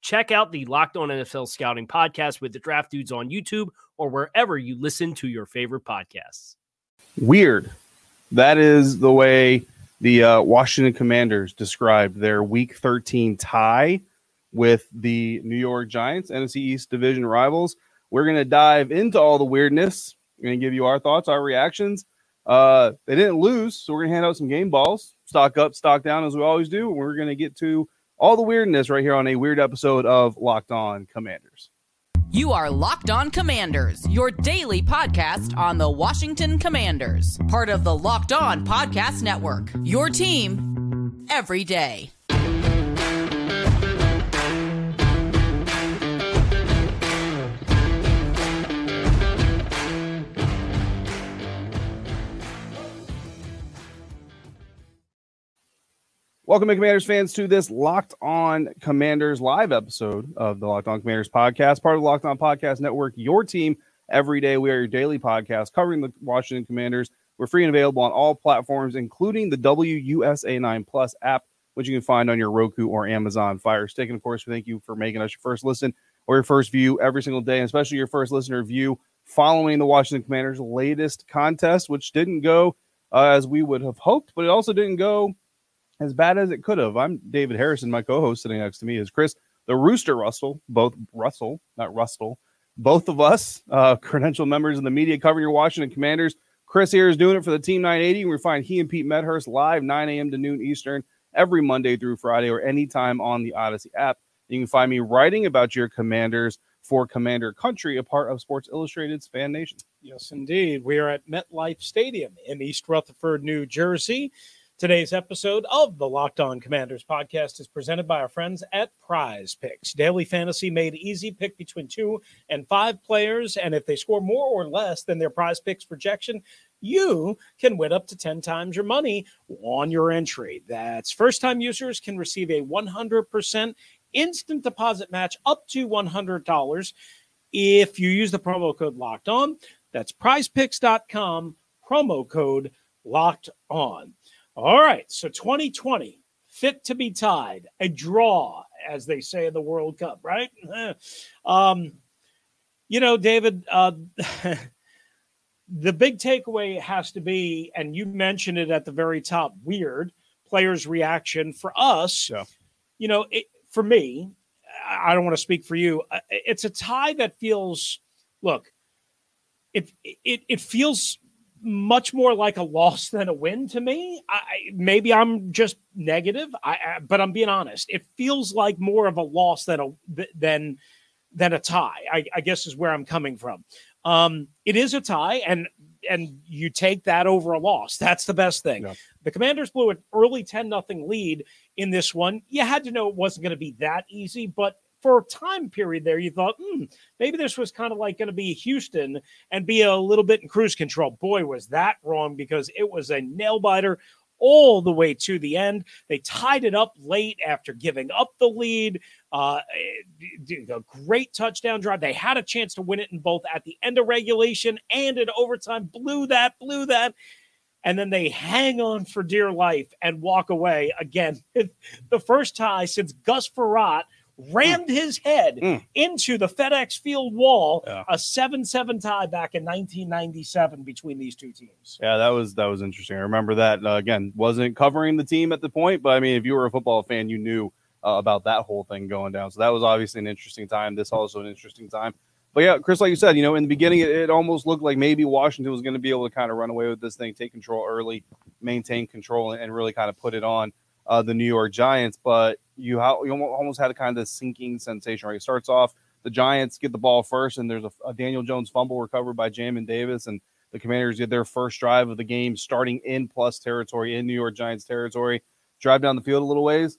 Check out the Locked On NFL Scouting podcast with the Draft Dudes on YouTube or wherever you listen to your favorite podcasts. Weird. That is the way the uh, Washington Commanders described their Week 13 tie with the New York Giants, NFC East Division rivals. We're going to dive into all the weirdness. To give you our thoughts, our reactions. Uh, they didn't lose, so we're going to hand out some game balls, stock up, stock down, as we always do. We're going to get to all the weirdness right here on a weird episode of Locked On Commanders. You are Locked On Commanders, your daily podcast on the Washington Commanders, part of the Locked On Podcast Network. Your team every day. Welcome, Commanders fans, to this Locked On Commanders live episode of the Locked On Commanders podcast, part of the Locked On Podcast Network. Your team every day. We are your daily podcast covering the Washington Commanders. We're free and available on all platforms, including the WUSA 9 Plus app, which you can find on your Roku or Amazon Fire Stick. And of course, we thank you for making us your first listen or your first view every single day, and especially your first listener view following the Washington Commanders' latest contest, which didn't go uh, as we would have hoped, but it also didn't go as bad as it could have. I'm David Harrison. My co-host sitting next to me is Chris, the Rooster Russell, both Russell, not Rustle. Both of us, uh, credential members of the media covering your Washington Commanders. Chris here is doing it for the Team 980. We find he and Pete Medhurst live 9 a.m. to noon Eastern every Monday through Friday or anytime on the Audacy app. You can find me writing about your Commanders for Commander Country, a part of Sports Illustrated's FanNation. Yes, indeed. We are at MetLife Stadium in East Rutherford, New Jersey. Today's episode of the Locked On Commanders podcast is presented by our friends at Prize Picks. Daily fantasy made easy. Pick between two and five players, and if they score more or less than their Prize Picks projection, you can win up to 10 times your money on your entry. That's first time users can receive a 100% instant deposit match up to $100 if you use the promo code locked on. That's prizepicks.com, promo code locked on. All right. So 2020, fit to be tied, a draw, as they say in the World Cup, right? um, you know, David, uh, the big takeaway has to be, and you mentioned it at the very top weird players' reaction for us. Yeah. You know, it, for me, I don't want to speak for you. Uh, it's a tie that feels, look, it, it, it feels much more like a loss than a win to me. I, maybe I'm just negative, I, I, but I'm being honest. It feels like more of a loss than a than than a tie. I, I guess is where I'm coming from. Um, it is a tie, and and you take that over a loss. That's the best thing. Yeah. The Commanders blew an early ten nothing lead in this one. You had to know it wasn't going to be that easy, but for a time period there, you thought, hmm, maybe this was kind of like going to be Houston and be a little bit in cruise control. Boy, was that wrong because it was a nail biter all the way to the end. They tied it up late after giving up the lead. Uh, a great touchdown drive. They had a chance to win it in both at the end of regulation and in overtime. Blew that, blew that. and then they hang on for dear life and walk away again. the first tie since Gus Frerotte rammed mm. his head mm. into the FedEx Field wall. Yeah. A seven-seven tie back in 1997 between these two teams. Yeah, that was that was interesting. I remember that. Uh, again, wasn't covering the team at the point, but I mean, if you were a football fan, you knew uh, about that whole thing going down. So that was obviously an interesting time. This also an interesting time. But yeah, Chris, like you said, you know, in the beginning, it, it almost looked like maybe Washington was going to be able to kind of run away with this thing, take control early, maintain control, and, and really kind of put it on uh, the New York Giants. But you, ha- you almost had a kind of sinking sensation, right? It starts off, the Giants get the ball first, and there's a, a Daniel Jones fumble recovered by Jamin Davis, and the Commanders get their first drive of the game, starting in plus territory in New York Giants territory. Drive down the field a little ways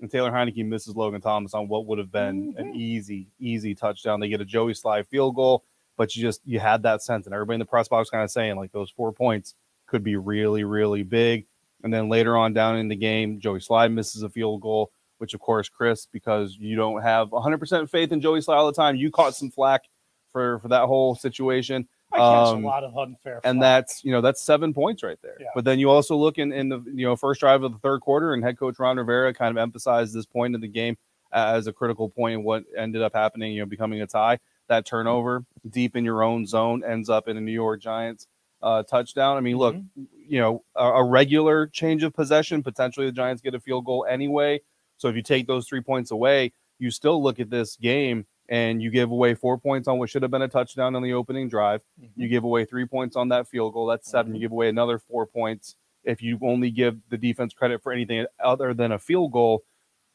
and Taylor Heinicke misses Logan Thomas on what would have been mm-hmm. an easy, easy touchdown. They get a Joey Slye field goal, but you just you had that sense, and everybody in the press box kind of saying like those four points could be really, really big. And then later on down in the game, Joey Slye misses a field goal, which of course, Chris, because you don't have 100% faith in Joey Slye all the time, you caught some flack for for that whole situation. I catch um, a lot of unfair, and that's you know that's seven points right there. Yeah. But then you also look in in the you know first drive of the third quarter, and head coach Ron Rivera kind of emphasized this point in the game as a critical point in what ended up happening, you know, becoming a tie. That turnover deep in your own zone ends up in a New York Giants uh, touchdown. I mean, look, mm-hmm. you know, a, a regular change of possession, potentially the Giants get a field goal anyway. So if you take those three points away, you still look at this game and you give away four points on what should have been a touchdown on the opening drive. Mm-hmm. You give away three points on that field goal. That's 7 mm-hmm. You give away another four points if you only give the defense credit for anything other than a field goal.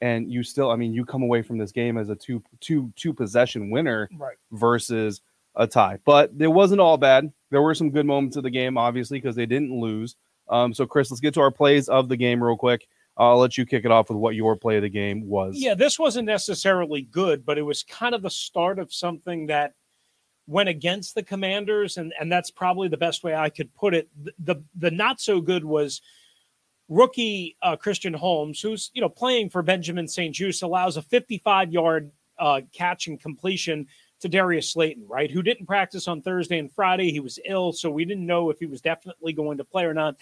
And you still, I mean, you come away from this game as a two two two possession winner right. versus a tie. But it wasn't all bad. There were some good moments of the game, obviously, because they didn't lose. Um, so Chris, let's get to our plays of the game real quick. I'll let you kick it off with what your play of the game was. Yeah, this wasn't necessarily good, but it was kind of the start of something that went against the commanders, and, and that's probably the best way I could put it. The the, the not so good was rookie uh, Christian Holmes, who's you know playing for Benjamin St-Juste, allows a 55 yard uh, catch and completion to Darius Slayton, right? Who didn't practice on Thursday and Friday. He was ill, so we didn't know if he was definitely going to play or not.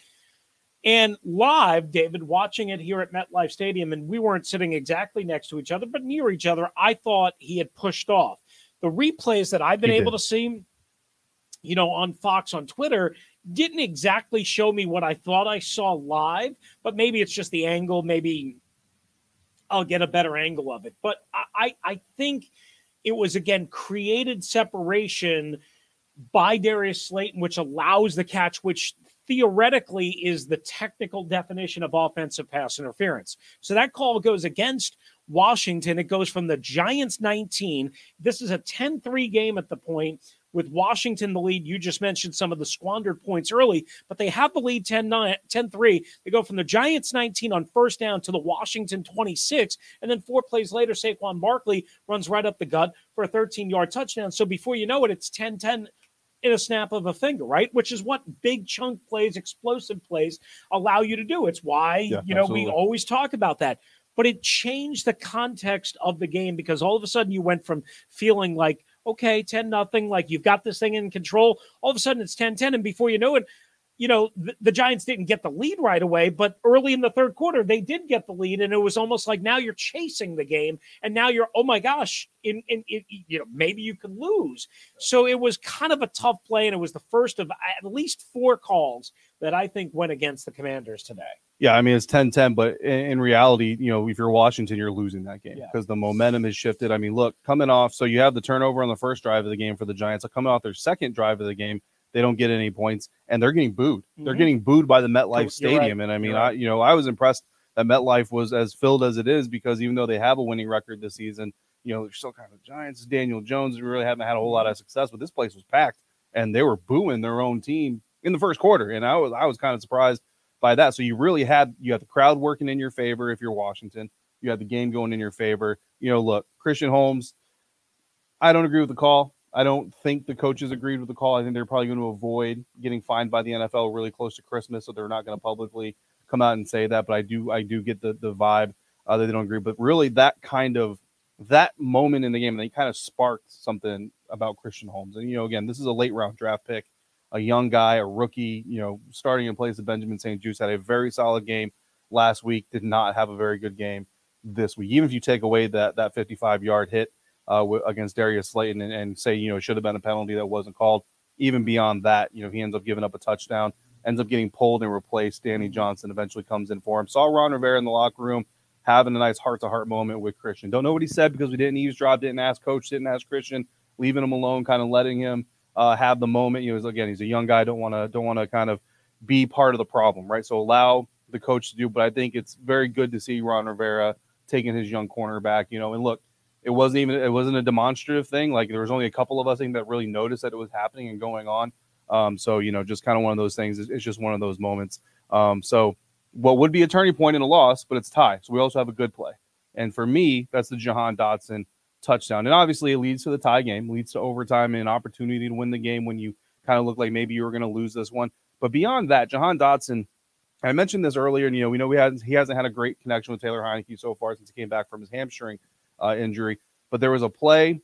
And live, David, watching it here at MetLife Stadium, and we weren't sitting exactly next to each other, but near each other, I thought he had pushed off. The replays that I've been he able did. to see, you know, on Fox on Twitter didn't exactly show me what I thought I saw live, but maybe it's just the angle. Maybe I'll get a better angle of it. But I, I think it was again created separation by Darius Slayton, which allows the catch, which theoretically is the technical definition of offensive pass interference. So that call goes against Washington. It goes from the Giants 19. This is a 10 3 game at the point with Washington the lead. You just mentioned some of the squandered points early, but they have the lead 10 3. They go from the Giants 19 on first down to the Washington 26. And then four plays later, Saquon Barkley runs right up the gut for a 13 yard touchdown. So before you know it, it's 10 10 in a snap of a finger, right? Which is what big chunk plays, explosive plays allow you to do. It's why, yeah, you know, absolutely. we always talk about that. But it changed the context of the game because all of a sudden you went from feeling like, okay, 10 nothing, like you've got this thing in control. All of a sudden it's 10 10. And before you know it, you know, the, the, Giants didn't get the lead right away, but early in the third quarter, they did get the lead. And it was almost like now you're chasing the game. And now you're, oh my gosh, in, in, in you know, maybe you could lose. So it was kind of a tough play. And it was the first of at least four calls that I think went against the commanders today. Yeah, I mean it's 10-10, but in, in reality, you know, if you're Washington, you're losing that game because yeah. the momentum is shifted. I mean, look, coming off, so you have the turnover on the first drive of the game for the Giants. So coming off their second drive of the game, they don't get any points, and they're getting booed. Mm-hmm. They're getting booed by the MetLife You're Stadium, right. and I mean, right. I you know I was impressed that MetLife was as filled as it is because even though they have a winning record this season, you know they're still kind of Giants. Daniel Jones we really haven't had a whole lot of success, but this place was packed, and they were booing their own team in the first quarter, and I was I was kind of surprised by that. So you really had you had the crowd working in your favor if you're Washington. You had the game going in your favor. You know, look, Christian Holmes. I don't agree with the call. I don't think the coaches agreed with the call. I think they're probably going to avoid getting fined by the NFL really close to Christmas, so they're not going to publicly come out and say that. But I do, I do get the the vibe uh, that they don't agree. But really, that kind of that moment in the game, they kind of sparked something about Christian Holmes. And you know, again, this is a late round draft pick. A young guy, a rookie, you know, starting in place of Benjamin St-Juste had a very solid game last week. Did not have a very good game this week. Even if you take away that that 55 yard hit uh, against Darius Slayton and, and say you know it should have been a penalty that wasn't called. Even beyond that, you know he ends up giving up a touchdown, ends up getting pulled and replaced. Danny Johnson eventually comes in for him. Saw Ron Rivera in the locker room having a nice heart to heart moment with Christian. Don't know what he said because we didn't eavesdrop, didn't ask coach, didn't ask Christian, leaving him alone, kind of letting him uh, have the moment. You know, again, he's a young guy. Don't want to don't want to kind of be part of the problem, right? So allow the coach to do. But I think it's very good to see Ron Rivera taking his young cornerback. You know, and look, it wasn't even it wasn't a demonstrative thing. Like there was only a couple of us think that really noticed that it was happening and going on. Um, so you know, just kind of one of those things. It's, just one of those moments. Um, so what would be a turning point in a loss, but it's tie. So we also have a good play. And for me, that's the Jahan Dotson touchdown. And obviously, it leads to the tie game, leads to overtime and an opportunity to win the game when you kind of look like maybe you were going to lose this one. But beyond that, Jahan Dotson, I mentioned this earlier, and you know, we know we had he hasn't had a great connection with Taylor Heinicke so far since he came back from his hamstring uh, injury. But there was a play,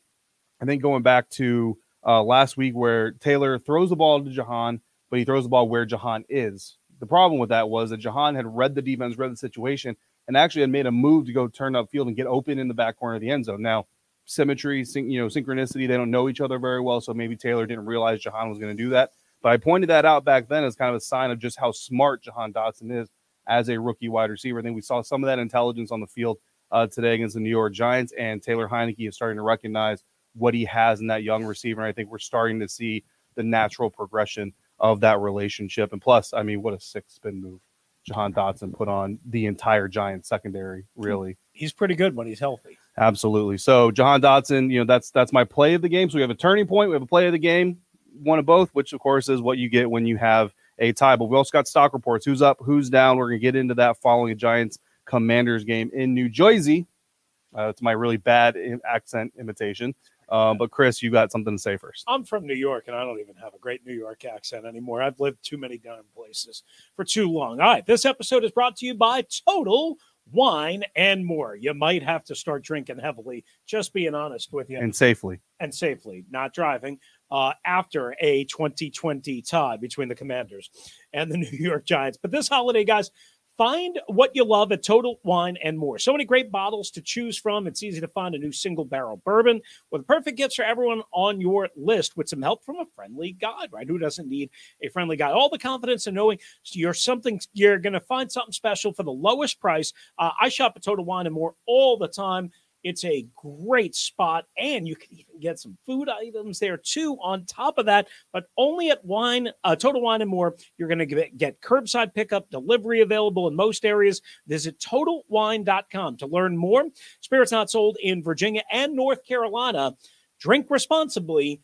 I think, going back to uh, last week where Taylor throws the ball to Jahan, but he throws the ball where Jahan is. The problem with that was that Jahan had read the defense, read the situation, and actually had made a move to go turn upfield and get open in the back corner of the end zone. Now, symmetry, syn- you know, synchronicity. They don't know each other very well, so maybe Taylor didn't realize Jahan was going to do that. But I pointed that out back then as kind of a sign of just how smart Jahan Dotson is as a rookie wide receiver. I think we saw some of that intelligence on the field uh, today against the New York Giants, and Taylor Heinicke is starting to recognize what he has in that young receiver. And I think we're starting to see the natural progression of that relationship. And plus, I mean, what a six spin move Jahan Dotson put on the entire Giants secondary, really. He's pretty good when he's healthy. Absolutely. So Jahan Dotson, you know, that's that's my play of the game. So we have a turning point, we have a play of the game, one of both, which of course is what you get when you have a tie. But we also got stock reports. Who's up, who's down. We're gonna get into that following a Giants Commanders game in New Jersey. Uh, it's my really bad accent imitation. Um, but Chris, you got something to say first. I'm from New York, and I don't even have a great New York accent anymore. I've lived too many darn places for too long. All right, this episode is brought to you by Total wine, and more. You might have to start drinking heavily, just being honest with you. And safely. And safely, not driving. Uh, after a 2020 tie between the Commanders and the New York Giants. But this holiday, guys, Find what you love at Total Wine and More. So many great bottles to choose from. It's easy to find a new single barrel bourbon with perfect gifts for everyone on your list with some help from a friendly guide, right? Who doesn't need a friendly guide? All the confidence in knowing you're something, you're going to find something special for the lowest price. Uh, I shop at Total Wine and More all the time. It's a great spot, and you can even get some food items there too. On top of that, but only at Wine uh, Total Wine and More, you're going to get, curbside pickup, delivery available in most areas. Visit TotalWine.com to learn more. Spirits not sold in Virginia and North Carolina. Drink responsibly.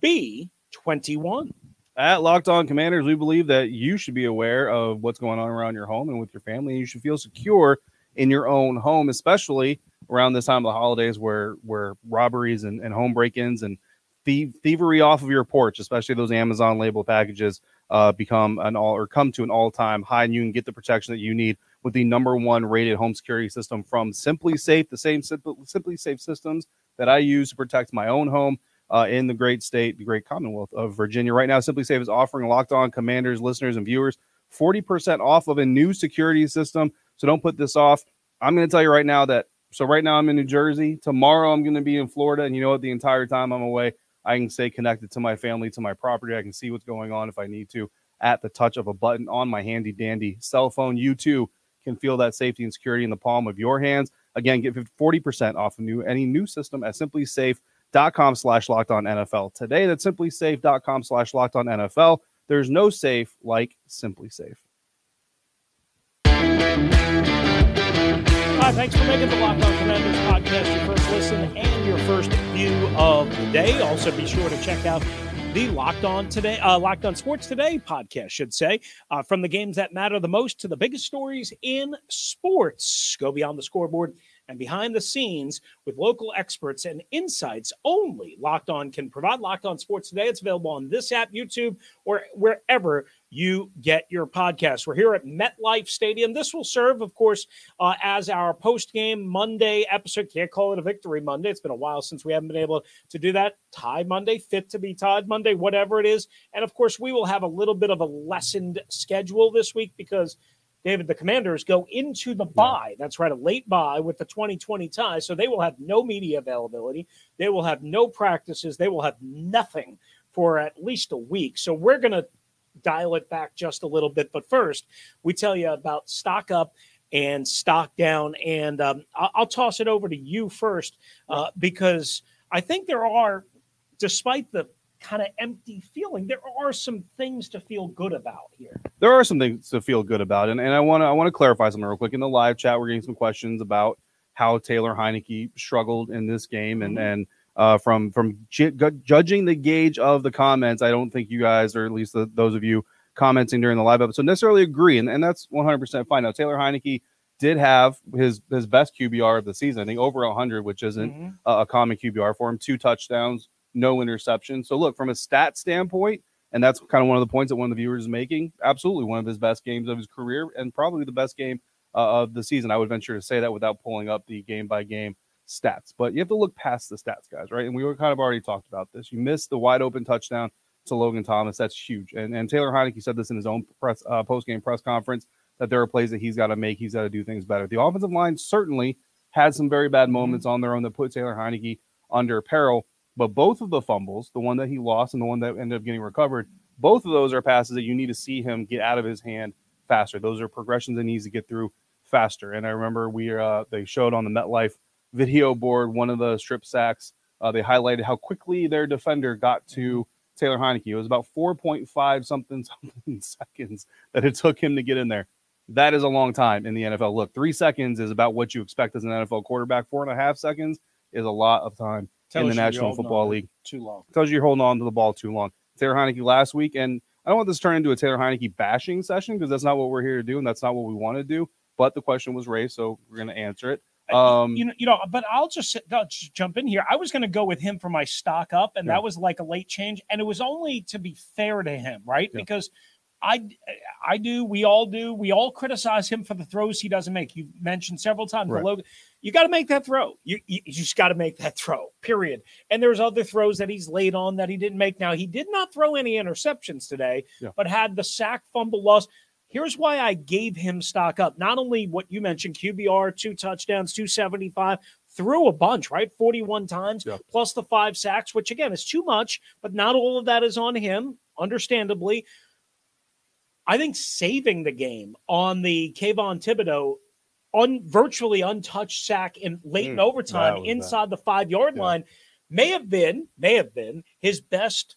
Be 21. At Locked On Commanders, we believe that you should be aware of what's going on around your home and with your family. And you should feel secure in your own home, especially around this time of the holidays where where robberies and, and home break-ins and thievery off of your porch, especially those Amazon label packages, uh, become an all or come to an all-time high, and you can get the protection that you need with the number one rated home security system from SimpliSafe, the same Simply, Safe systems that I use to protect my own home. Uh, in the great state, the great Commonwealth of Virginia. Right now, SimpliSafe is offering Locked On Commanders, listeners, and viewers 40% off of a new security system. So don't put this off. I'm going to tell you right now that so right now I'm in New Jersey. Tomorrow I'm going to be in Florida, and you know what? The entire time I'm away, I can stay connected to my family, to my property. I can see what's going on if I need to at the touch of a button on my handy dandy cell phone. You too can feel that safety and security in the palm of your hands. Again, get 40% off of new any new system at simplisafe.com slash locked on NFL. Today, that's simplisafe.com slash locked on NFL. There's no safe like SimpliSafe. Hi, thanks for making the Locked On Commanders podcast your first listen and your first view of the day. Also, be sure to check out the Locked On Today, uh, Locked On Sports Today podcast, should say, uh, from the games that matter the most to the biggest stories in sports. Go beyond the scoreboard and behind the scenes with local experts and insights only Locked On can provide. Locked On Sports Today. It's available on this app, YouTube, or wherever you get your podcast. We're here at MetLife Stadium. This will serve, of course, uh, as our post game Monday episode. Can't call it a victory Monday. It's been a while since we haven't been able to do that. Tie Monday, fit to be tied Monday, whatever it is. And of course, we will have a little bit of a lessened schedule this week because. David, the commanders go into the bye. That's right, a late bye with the 2020 tie. So they will have no media availability. They will have no practices. They will have nothing for at least a week. So we're going to dial it back just a little bit. But first, we tell you about stock up and stock down. And um, I'll, I'll, toss it over to you first uh, because I think there are, despite the kind of empty feeling, there are some things to feel good about here. There are some things to feel good about, and, and I want to I want to clarify something real quick. In the live chat, we're getting some questions about how Taylor Heinicke struggled in this game, and mm-hmm. and uh, from from ju- judging the gauge of the comments, I don't think you guys, or at least the, those of you commenting during the live episode, necessarily agree, and, and that's 100% fine. Now, Taylor Heinicke did have his his best QBR of the season, I think over 100, which isn't mm-hmm. a, a common QBR for him. Two touchdowns, no interception. So, look, from a stat standpoint, and that's kind of one of the points that one of the viewers is making. Absolutely, one of his best games of his career, and probably the best game uh, of the season. I would venture to say that without pulling up the game by game stats, but you have to look past the stats, guys, right? And we were kind of already talked about this. You missed the wide open touchdown to Logan Thomas. That's huge. And and Taylor Heinicke said this in his own press uh, post game press conference that there are plays that he's got to make. He's got to do things better. The offensive line certainly had some very bad moments on their own that put Taylor Heinicke under peril. But both of the fumbles, the one that he lost and the one that ended up getting recovered, both of those are passes that you need to see him get out of his hand faster. Those are progressions that he needs to get through faster. And I remember we uh, they showed on the MetLife video board, one of the strip sacks, uh, they highlighted how quickly their defender got to Taylor Heinicke. It was about 4.5 something something seconds that it took him to get in there. That is a long time in the NFL. Look, three seconds is about what you expect as an NFL quarterback. Four and a half seconds is a lot of time Tells in the National Football League. Too long. Tells you you're holding on to the ball too long. Taylor Heinicke last week, and I don't want this to turn into a Taylor Heinicke bashing session because that's not what we're here to do, and that's not what we want to do. But the question was raised, so we're going to answer it. Um, you know, you know, but I'll just, I'll just jump in here. I was going to go with him for my stock up, and yeah. that was like a late change, and it was only to be fair to him, right? Yeah. Because I, I do, we all do, we all criticize him for the throws he doesn't make. You mentioned several times, right. Logan, you got to make that throw. You, you, you just got to make that throw. Period. And there's other throws that he's laid on that he didn't make. Now he did not throw any interceptions today, yeah. but had the sack, fumble, loss. Here's why I gave him stock up. Not only what you mentioned, QBR, two touchdowns, 275, threw a bunch, right? 41 times, yeah. plus the five sacks, which again is too much, but not all of that is on him, understandably. I think saving the game on the Kayvon Thibodeaux un, virtually untouched sack in late mm, in overtime inside the five yard yeah. line may have been, may have been his best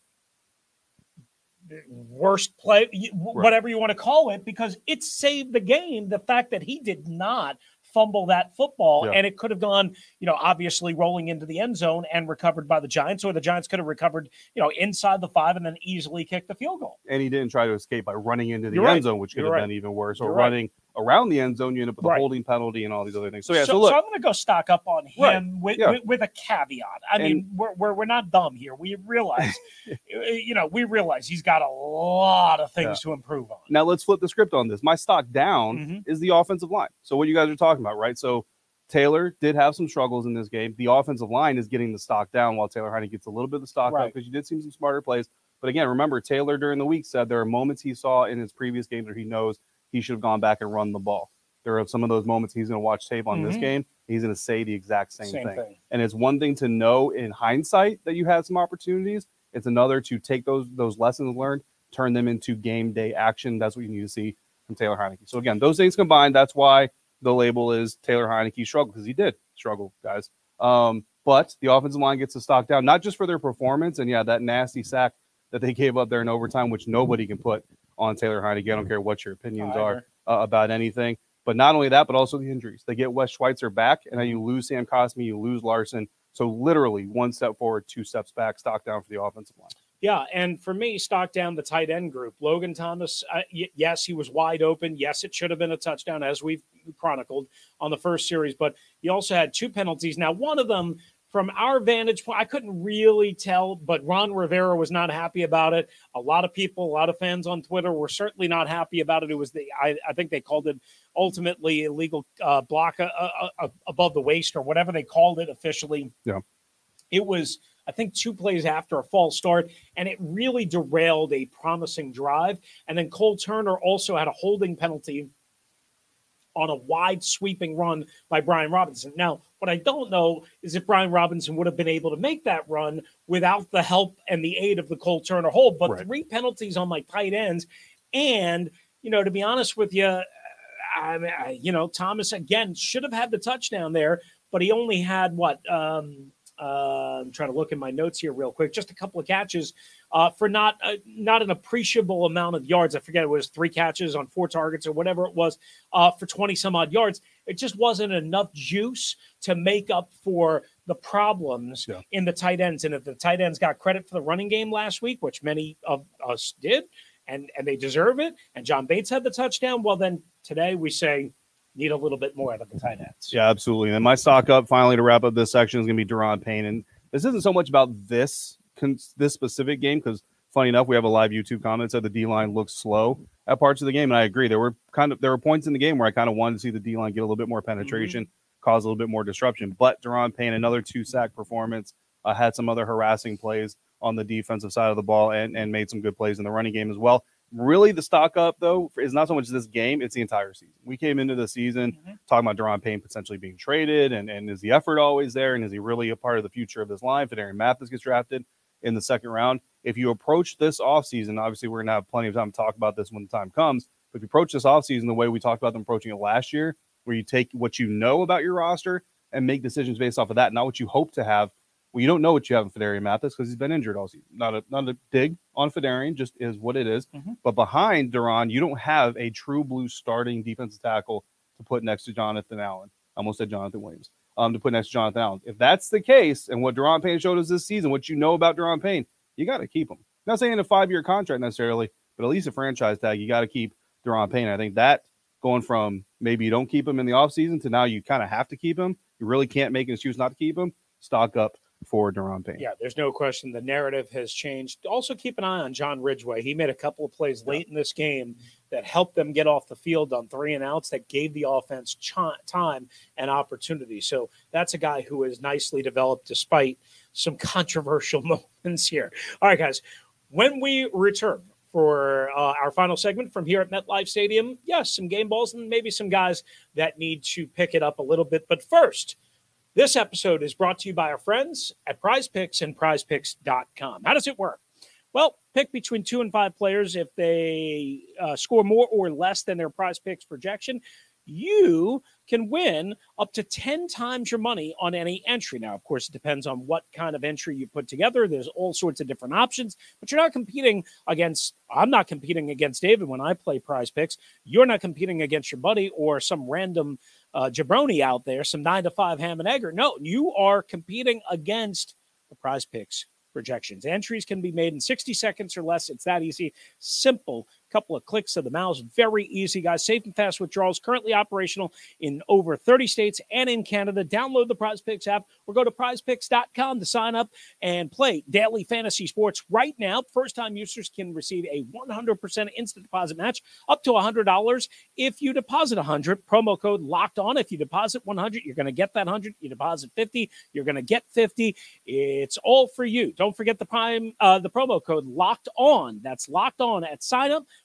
worst play, whatever you want to call it, because it saved the game. The fact that he did not fumble that football yeah. and it could have gone, you know, obviously rolling into the end zone and recovered by the Giants, or the Giants could have recovered, you know, inside the five and then easily kicked the field goal. And he didn't try to escape by running into the You're end right. zone, which could You're have right. been even worse, or You're running around the end zone, you end up with right. a holding penalty and all these other things. So yeah, so, so, look, so I'm going to go stock up on him right. with, yeah. with, with, a caveat. I and, mean, we're, we're we're not dumb here. We realize, you know, we realize he's got a lot of things yeah. to improve on. Now let's flip the script on this. My stock down mm-hmm. is the offensive line. So what you guys are talking about, right? So Taylor did have some struggles in this game. The offensive line is getting the stock down while Taylor Heine gets a little bit of the stock right. up because you did see some smarter plays. But again, remember Taylor during the week said there are moments he saw in his previous games where he knows he should have gone back and run the ball. There are some of those moments he's going to watch tape on mm-hmm. this game. He's going to say the exact same, same thing. thing. And it's one thing to know in hindsight that you had some opportunities. It's another to take those those lessons learned, turn them into game day action. That's what you need to see from Taylor Heinicke. So again, those things combined, that's why the label is Taylor Heinicke struggle because he did struggle, guys. Um, but the offensive line gets the stock down, not just for their performance and yeah, that nasty sack that they gave up there in overtime, which nobody can put on Taylor Heinicke. I don't care what your opinions are uh, about anything. But not only that, but also the injuries. They get Wes Schweitzer back, and then you lose Sam Cosmi, you lose Larsen. So literally one step forward, two steps back, stock down for the offensive line. Yeah, and for me, stock down the tight end group. Logan Thomas, uh, y- yes, he was wide open. Yes, it should have been a touchdown, as we've chronicled on the first series, but he also had two penalties. Now, one of them, from our vantage point, I couldn't really tell, but Ron Rivera was not happy about it. A lot of people, a lot of fans on Twitter were certainly not happy about it. It was the, I, I think they called it ultimately illegal uh, block uh, uh, uh, above the waist or whatever they called it officially. Yeah. It was I think two plays after a false start, and it really derailed a promising drive. And then Cole Turner also had a holding penalty on a wide sweeping run by Brian Robinson. Now, what I don't know is if Brian Robinson would have been able to make that run without the help and the aid of the Cole Turner hold. But Right. three penalties on my tight ends. And, you know, to be honest with you, I, mean, I, you know, Thomas again should have had the touchdown there, but he only had what? Um, uh, I'm trying to look in my notes here real quick. Just a couple of catches uh, for not uh, not an appreciable amount of yards. I forget it was three catches on four targets or whatever it was uh, for 20 some odd yards. It just wasn't enough juice to make up for the problems Yeah. in the tight ends. And if the tight ends got credit for the running game last week, which many of us did, and and they deserve it, and John Bates had the touchdown, well then today we say need a little bit more out of the tight ends. Yeah, absolutely. And my stock up finally to wrap up this section is going to be Daron Payne. And this isn't so much about this this specific game because funny enough, we have a live YouTube comment said the D line looks slow at parts of the game, and I agree. There were kind of there were points in the game where I kind of wanted to see the D line get a little bit more penetration, cause a little bit more disruption. But Daron Payne, another two sack performance, uh, had some other harassing plays on the defensive side of the ball and and made some good plays in the running game as well. Really, the stock up though is not so much this game; it's the entire season. We came into the season Mhm. talking about Daron Payne potentially being traded, and, and is the effort always there, and is he really a part of the future of this line? If Aaron Mathis gets drafted in the second round, if you approach this offseason, obviously we're gonna have plenty of time to talk about this when the time comes. But if you approach this offseason the way we talked about them approaching it last year, where you take what you know about your roster and make decisions based off of that, not what you hope to have. Well, you don't know what you have in Phidarian Mathis because he's been injured all season. Not a not a dig on Phidarian, just is what it is. Mhm. But behind Daron, you don't have a true blue starting defensive tackle to put next to Jonathan Allen. I almost said Jonathan Williams. Um, to put next to Jonathan Allen. If that's the case, and what Daron Payne showed us this season, what you know about Daron Payne, you got to keep him. Not saying a five year contract necessarily, but at least a franchise tag. You got to keep Daron Payne. I think that going from maybe you don't keep him in the offseason to now you kind of have to keep him. You really can't make an excuse not to keep him. Stock up for Daron Payne. Yeah, there's no question the narrative has changed. Also, keep an eye on John Ridgeway. He made a couple of plays late in this game that helped them get off the field on three and outs that gave the offense ch- time and opportunity. So that's a guy who is nicely developed despite some controversial moments here. All right, guys, when we return for uh, our final segment from here at MetLife Stadium, yes, some game balls and maybe some guys that need to pick it up a little bit. But first, this episode is brought to you by our friends at Prize Picks and prizepicks.com. How does it work? Well, pick between two and five players. If they uh, score more or less than their prize picks projection, you can win up to 10 times your money on any entry. Now, of course, it depends on what kind of entry you put together. There's all sorts of different options, but you're not competing against, I'm not competing against David when I play prize picks. You're not competing against your buddy or some random uh, jabroni out there, some nine to five ham and egger. No, you are competing against the prize picks projections. Entries can be made in 60 seconds or less. It's that easy. Simple. Couple of clicks of the mouse. Very easy, guys. Safe and fast withdrawals. Currently operational in over 30 states and in Canada. Download the Prize Picks app or go to prizepicks.com to sign up and play daily fantasy sports right now. First time users can receive a 100% instant deposit match up to $100 if you deposit 100 promo code locked on if you deposit 100 you're going to get that 100 you deposit 50 you're going to get 50 it's all for you don't forget the prime uh, the promo code locked on that's locked on at sign up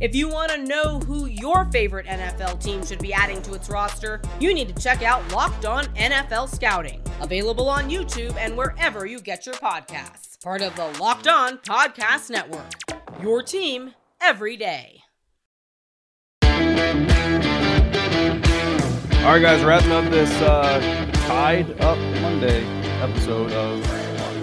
If you want to know who your favorite NFL team should be adding to its roster, you need to check out Locked On NFL Scouting, available on YouTube and wherever you get your podcasts. Part of the Locked On Podcast Network. Your team every day. All right, guys, wrapping up this uh, tied up Monday episode of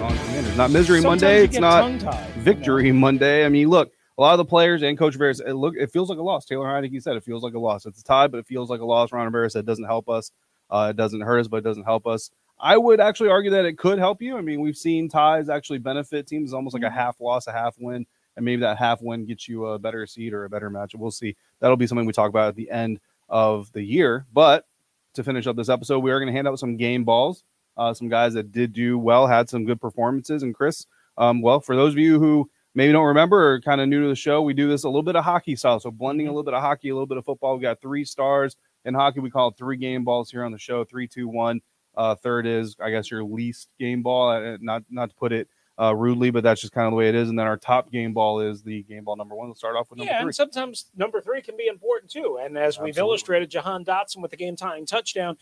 Locked On Commanders. Not misery Sometimes Monday. It's not tongue-tied, victory Monday. I mean, look, a lot of the players and Coach Bears, it look, it feels like a loss. Taylor Heinicke said it feels like a loss. It's a tie, but it feels like a loss. Ron Rivera said it doesn't help us. Uh, it doesn't hurt us, but it doesn't help us. I would actually argue that it could help you. I mean, we've seen ties actually benefit teams. It's almost like a half loss, a half win, and maybe that half win gets you a better seed or a better matchup. We'll see. That'll be something we talk about at the end of the year. But to finish up this episode, we are going to hand out some game balls. Uh, some guys that did do well, had some good performances. And Chris, um, well, for those of you who maybe don't remember or kind of new to the show, we do this a little bit of hockey style. So blending a little bit of hockey, a little bit of football. We got three stars in hockey. We call it three game balls here on the show. Three, two, one. Uh, third is, I guess, your least game ball. Uh, not not to put it uh, rudely, but that's just kind of the way it is. And then our top game ball is the game ball number one. We'll start off with number Yeah, three. and sometimes number three can be important too. And as we've illustrated, Jahan Dotson with the game tying touchdown,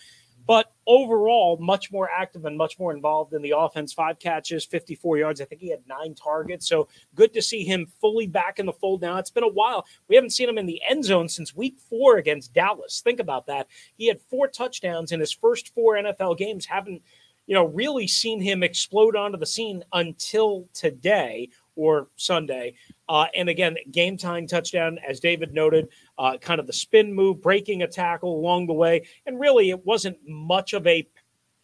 but overall, much more active and much more involved in the offense. Five catches, 54 yards. I think he had nine targets. So good to see him fully back in the fold now. It's been a while. We haven't seen him in the end zone since week four against Dallas. Think about that. He had four touchdowns in his first four NFL games. Haven't you know, really seen him explode onto the scene until today or Sunday. Uh, and again, game time touchdown, as David noted, uh, kind of the spin move, breaking a tackle along the way. And really, it wasn't much of a,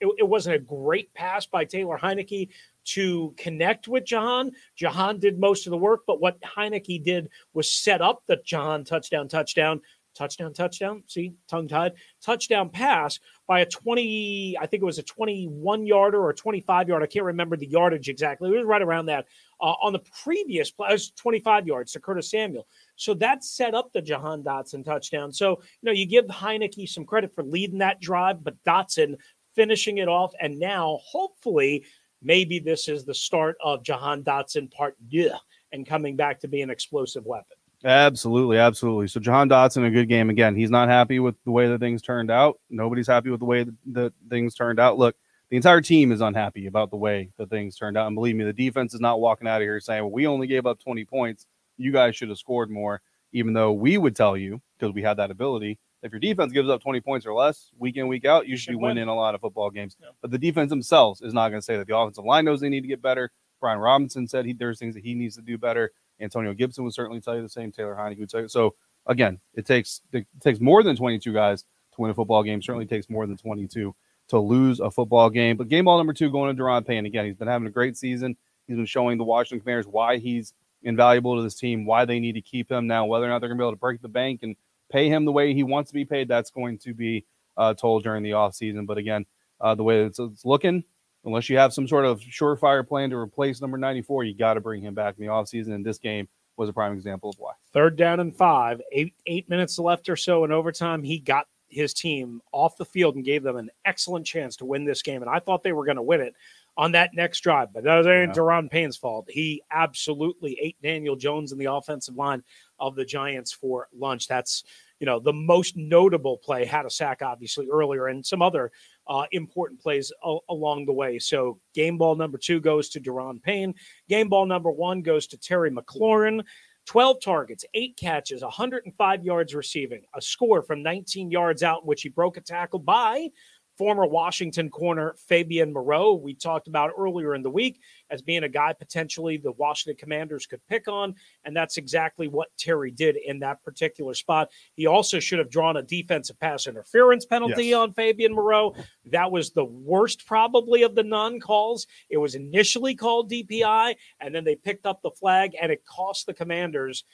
it, it wasn't a great pass by Taylor Heinicke to connect with Jahan. Jahan did most of the work, but what Heinicke did was set up the Jahan touchdown, touchdown, touchdown, touchdown. See, tongue tied, touchdown pass by a 20, I think it was a 21 yarder or 25 yard. I can't remember the yardage exactly. It was right around that. Uh, on the previous play, it was 25 yards to Curtis Samuel. So that set up the Jahan Dotson touchdown. So, you know, you give Heinicke some credit for leading that drive, but Dotson finishing it off. And now, hopefully, maybe this is the start of Jahan Dotson part deux and coming back to be an explosive weapon. Absolutely, absolutely. So Jahan Dotson, a good game again. He's not happy with the way that things turned out. Nobody's happy with the way that, things turned out. Look, the entire team is unhappy about the way that things turned out. And believe me, the defense is not walking out of here saying, "Well, we only gave up 20 points. You guys should have scored more." Even though we would tell you because we had that ability, if your defense gives up 20 points or less week in week out, you should, be win. winning a lot of football games. Yeah. But the defense themselves is not going to say that. The offensive line knows they need to get better. Brian Robinson said he, there's things that he needs to do better. Antonio Gibson would certainly tell you the same. Taylor Heinicke would tell you. So again, it takes it takes more than 22 guys to win a football game. Certainly takes more than 22 to lose a football game. But game ball number two going to Daron Payne. Again, he's been having a great season. He's been showing the Washington Commanders why he's invaluable to this team, why they need to keep him now. Whether or not they're going to be able to break the bank and pay him the way he wants to be paid, that's going to be uh, told during the offseason. But again, uh, the way it's, it's looking, unless you have some sort of surefire plan to replace number 94, you got to bring him back in the offseason. And this game was a prime example of why. Third down and five, eight eight minutes left or so in overtime. He got his team off the field and gave them an excellent chance to win this game. And I thought they were going to win it on that next drive, but that ain't Yeah. Daron Payne's fault. He absolutely ate Daniel Jones in the offensive line of the Giants for lunch. That's you know the most notable play. Had a sack obviously earlier, and some other uh, important plays a- along the way. So game ball number two goes to Daron Payne. Game ball number one goes to Terry McLaurin. 12 targets, eight catches, 105 yards receiving, a score from 19 yards out, in which he broke a tackle by former Washington corner Fabian Moreau. We talked about earlier in the week as being a guy potentially the Washington Commanders could pick on. And that's exactly what Terry did in that particular spot. He also should have drawn a defensive pass interference penalty Yes. on Fabian Moreau. That was the worst, probably, of the non calls. It was initially called DPI, and then they picked up the flag, and it cost the Commanders,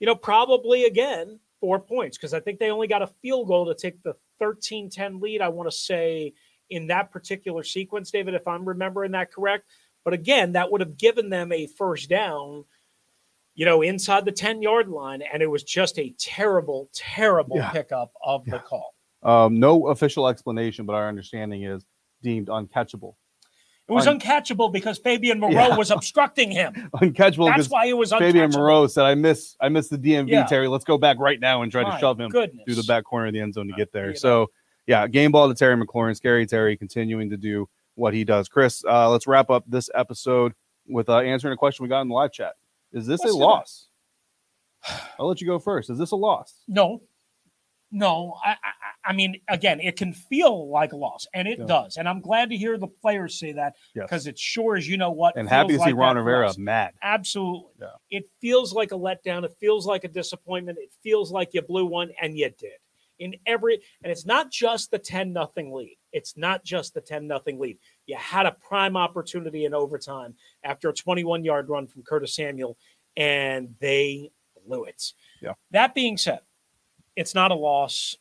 you know, probably again four points because I think they only got a field goal to take the 13 10 lead. I want to say in that particular sequence, David, if I'm remembering that correct. But again, that would have given them a first down, you know, inside the 10 yard line. And it was just a terrible, terrible Yeah. pickup of the call. Um, no official explanation, but our understanding is deemed uncatchable. It was Un- uncatchable because Fabian Moreau Yeah. was obstructing him. Uncatchable That's why it was uncatchable. Fabian Moreau said, "I miss, I miss the DMV, Yeah. Terry. Let's go back right now and try to shove him goodness. through the back corner of the end zone to get there." you know. So, yeah, game ball to Terry McLaurin. Scary Terry continuing to do what he does. Chris, uh, let's wrap up this episode with uh, answering a question we got in the live chat. Is this Let's a loss? I'll let you go first. Is this a loss? No, No, I, I, mean, again, it can feel like a loss, and it Yeah. does. And I'm glad to hear the players say that Yes. because it sure as you know what. And happy to see like Ron that Rivera us. mad. Absolutely. Yeah. It feels like a letdown. It feels like a disappointment. It feels like you blew one and you did. In every and it's not just the 10 nothing lead. It's not just the 10 nothing lead. You had a prime opportunity in overtime after a 21 yard run from Curtis Samuel, and they blew it. Yeah. That being said, it's not a loss.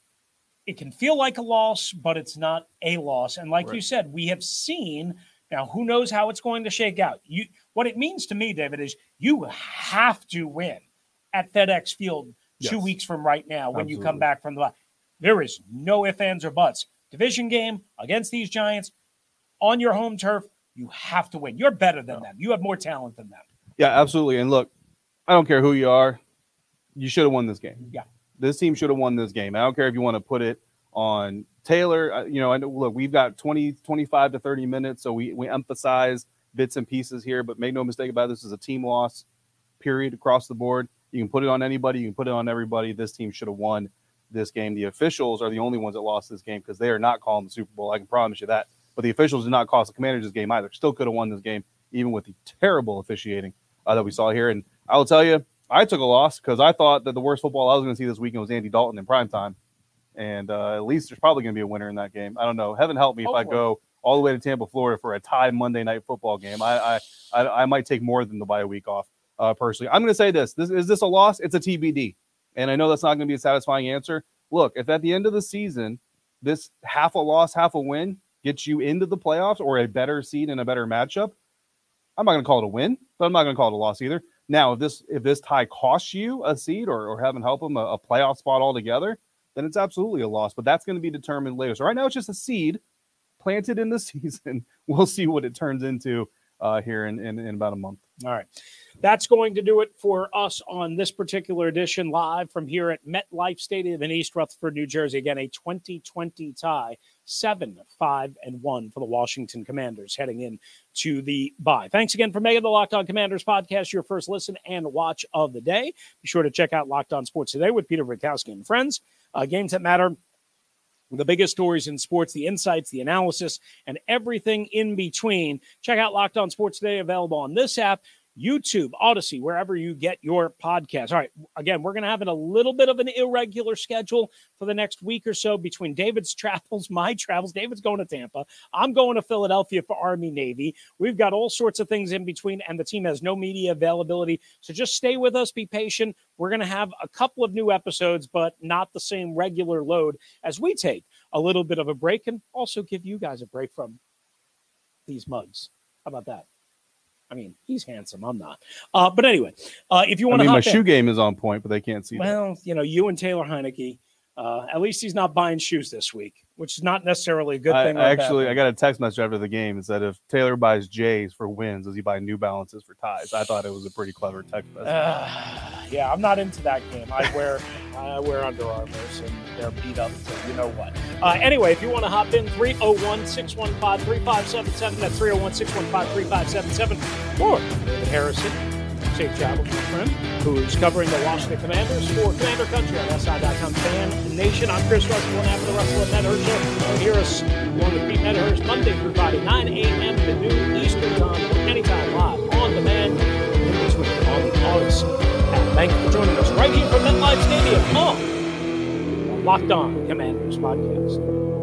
It can feel like a loss, but it's not a loss. And like you said, we have seen now who knows how it's going to shake out. You what it means to me, David, is you have to win at FedEx Field two Yes. weeks from right now when you come back from the. There is no ifs, ands, or buts. Division game against these Giants on your home turf, you have to win. You're better than them. You have more talent than them. Yeah, absolutely. And look, I don't care who you are. You should have won this game. Yeah. This team should have won this game. I don't care if you want to put it on Taylor. uh, You know, I know, look, we've got 20, 25 to 30 minutes. So we, we emphasize bits and pieces here, but make no mistake about it, this is a team loss, period, across the board. You can put it on anybody. You can put it on everybody. This team should have won this game. The officials are the only ones that lost this game because they are not calling the Super Bowl. I can promise you that. But the officials did not cost the Commanders this game either. Still could have won this game, even with the terrible officiating uh, that we saw here. And I will tell you, I took a loss because I thought that the worst football I was going to see this weekend was Andy Dalton in prime time. And uh, at least there's probably going to be a winner in that game. I don't know. Heaven help me if I go all the way to Tampa, Florida for a tie Monday night football game. I I, I, I might take more than the bye week off uh, personally. I'm going to say this. This is this a loss? It's a TBD. And I know that's not going to be a satisfying answer. Look, if at the end of the season, this half a loss, half a win gets you into the playoffs or a better seed and a better matchup, I'm not going to call it a win, but I'm not going to call it a loss either. Now, if this if this tie costs you a seed or, or having help them a, a playoff spot altogether, then it's absolutely a loss. But that's going to be determined later. So right now, it's just a seed planted in the season. We'll see what it turns into uh, here in, in in about a month. All right. That's going to do it for us on this particular edition live from here at MetLife Stadium in East Rutherford, New Jersey. Again, a 2020 tie, 7 5 and 1 for the Washington Commanders heading in to the bye. Thanks again for making the Locked On Commanders podcast your first listen and watch of the day. Be sure to check out Locked On Sports Today with Peter Bukowski and friends. Uh, games that matter the biggest stories in sports, the insights, the analysis, and everything in between. Check out Locked On Sports Today, available on this app, YouTube, Audacy, wherever you get your podcast. All right, again, we're going to have a little bit of an irregular schedule for the next week or so between David's travels, my travels. David's going to Tampa. I'm going to Philadelphia for Army Navy. We've got all sorts of things in between, and the team has no media availability. So just stay with us, be patient. We're going to have a couple of new episodes, but not the same regular load as we take a little bit of a break and also give you guys a break from these mugs. How about that? I mean, he's handsome. I'm not. Uh, but anyway, uh, if you want to I mean, my in- shoe game is on point, but they can't see that. well, you know, you and Taylor Heinicke. Uh, at least he's not buying shoes this week, which is not necessarily a good I, thing. I actually. I got a text message after the game that said if Taylor buys J's for wins, does he buy New Balances for ties? I thought it was a pretty clever text message. Uh, yeah, I'm not into that game. I wear I wear Under Armours and they're beat up, so you know what. Uh, anyway, if you want to hop in, 301 615 3577. That's 301 615 3577. Or David Harrison, safe travels, my friend, who's covering the Washington Commanders for Commander Country on SI.com FanNation. I'm Chris Russell, one half of the Russell and Medhurst Show. You can hear us along with Pete Medhurst Monday through Friday, 9 a.m. to noon Eastern Time, anytime live, on demand, in between, on the. Thank you for joining us right here from MetLife Stadium on Locked On Commanders podcast.